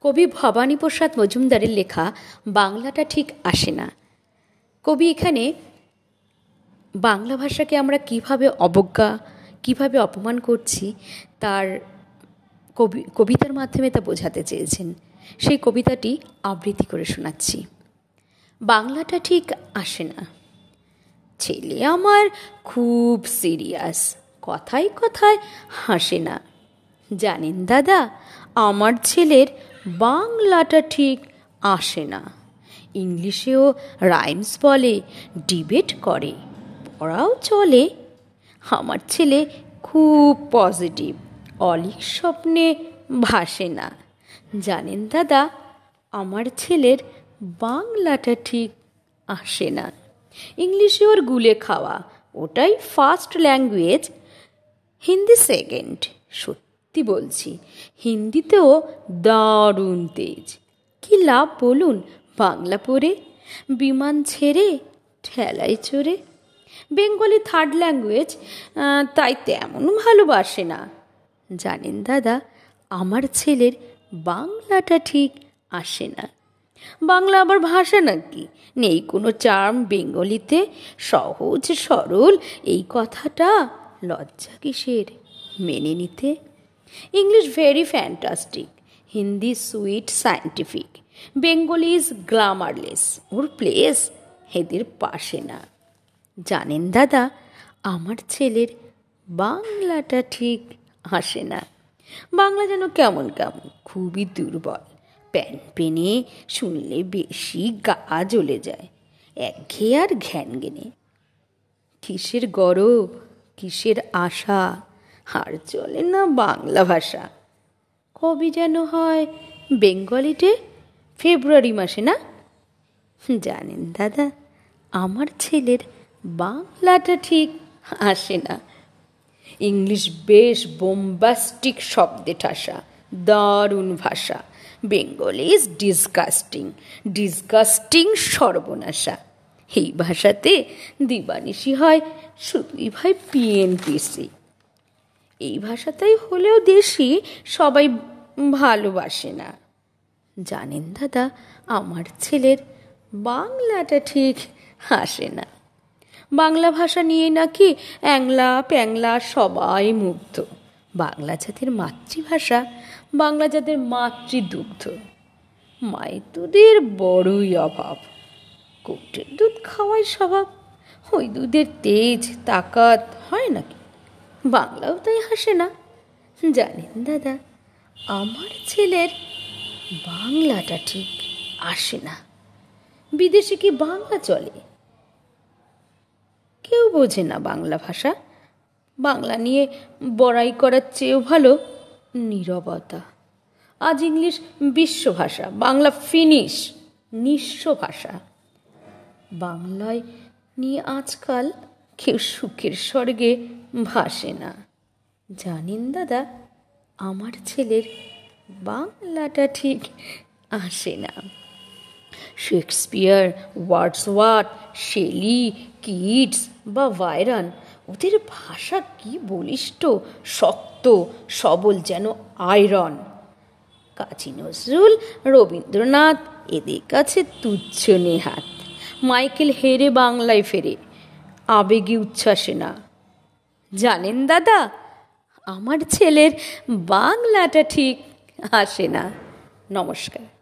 কবি ভবানীপ্রসাদ মজুমদারের লেখা বাংলাটা ঠিক আসে না। কবি এখানে বাংলা ভাষাকে আমরা কীভাবে অবজ্ঞা, কীভাবে অপমান করছি, তার কবি, কবিতার মাধ্যমে তা বোঝাতে চেয়েছেন। সেই কবিতাটি আবৃত্তি করে শোনাচ্ছি। বাংলাটা ঠিক আসে না। ছেলে আমার খুব সিরিয়াস, কথায় কথায় হাসে না। জানেন দাদা, আমার ছেলের বাংলাটা ঠিক আসে না। ইংলিশেও রাইমস বলে, ডিবেট করে, পড়াও চলে। আমার ছেলে খুব পজিটিভ অলিক স্বপ্নে ভাসে না। জানেন দাদা, আমার ছেলের বাংলাটা ঠিক আসে না। ইংলিশে ওর গুলে খাওয়া, ওটাই ফার্স্ট ল্যাঙ্গুয়েজ, হিন্দি সেকেন্ড। সত্যি বলছি, হিন্দিতেও দারুণ তেজ। কি লাভ বলুন, বাংলা পড়ে, বিমান ছেড়ে, ঠেলায় চড়ে। বেঙ্গলি থার্ড ল্যাঙ্গুয়েজ তাই তেমন ভালোবাসে না। জানেন দাদা, আমার ছেলের বাংলাটা ঠিক আসে না। বাংলা আবার ভাষা নাকি? নেই কোনো চার্ম বেঙ্গলিতে? সহজ সরল, এই কথাটা লজ্জা কিসের? মেনে নিতে English very fantastic Hindi sweet scientific Bengali is grammarless or place এদের পাশে না। জানেন দাদা, আমার ছেলের বাংলাটা ঠিক আসে না। বাংলা যেন কেমন কেমন, খুবই দুর্বল। প্যান পেনে শুনলে বেশি গা জ্বলে যায়। একঘেয়ে আর ঘ্যান গেনে। কিসের গরব, কিসের আশা আর চলে না বাংলা ভাষা। কবি যেন হয় বেঙ্গলিতে? ফেব্রুয়ারি মাসে না? জানেন দাদা, আমার ছেলের বাংলাটা ঠিক আসে না। ইংলিশ বেশ বোম্বাস্টিক শব্দে ঠাসা, দারুণ ভাষা। বেঙ্গলি ইজ ডিসগাস্টিং ডিসগাস্টিং সর্বনাশা। এই ভাষাতে দিবানিশি হয় শুধুই ভাই পিএনপিসি এই ভাষাটাই হলেও দেশি সবাই ভালোবাসে না জানেন দাদা, আমার ছেলের বাংলাটা ঠিক আসে না বাংলা ভাষা নিয়ে নাকি অ্যাংলা, প্যাংলা সবাই মুগ্ধ। বাংলা জাতির মাতৃভাষা, বাংলা জাতের মাতৃদুগ্ধ। মায়ের দুধের বড়ই অভাব। কোটের দুধ খাওয়াই স্বভাব। ওই দুধের তেজ, তাকাত, হয় নাকি? বাংলাও তাই হাসে না। জানেন দাদা, আমার ছেলের বাংলাটা ঠিক আসে না। বিদেশে কি বাংলা চলে? কেউ বোঝে না বাংলা ভাষা। বাংলা নিয়ে বড়াই করার চেয়েও ভালো নীরবতা। আজ ইংলিশ বিশ্ব ভাষা, বাংলা ফিনিশ নিঃস্ব ভাষা। বাংলায় নিয়ে আজকাল কেউ সুখের স্বর্গে ভাসে না জানেন দাদা, আমার ছেলের বাংলাটা ঠিক আসে না শেক্সপিয়ার ওয়ার্ডসওয়ার্থ শেলি, কিডস বা ভাইরান, ওদের ভাষা কি বলিষ্ঠ, শক্ত, সবল যেন আয়রন। কাজী নজরুল, রবীন্দ্রনাথ, এদের কাছে তুচ্ছ নেহাত। মাইকেল হেরে বাংলায় ফেরে, আবেগে উচ্ছ্বাসে না। জানেন দাদা আমার ছেলের বাংলাটা ঠিক আসে না। নমস্কার।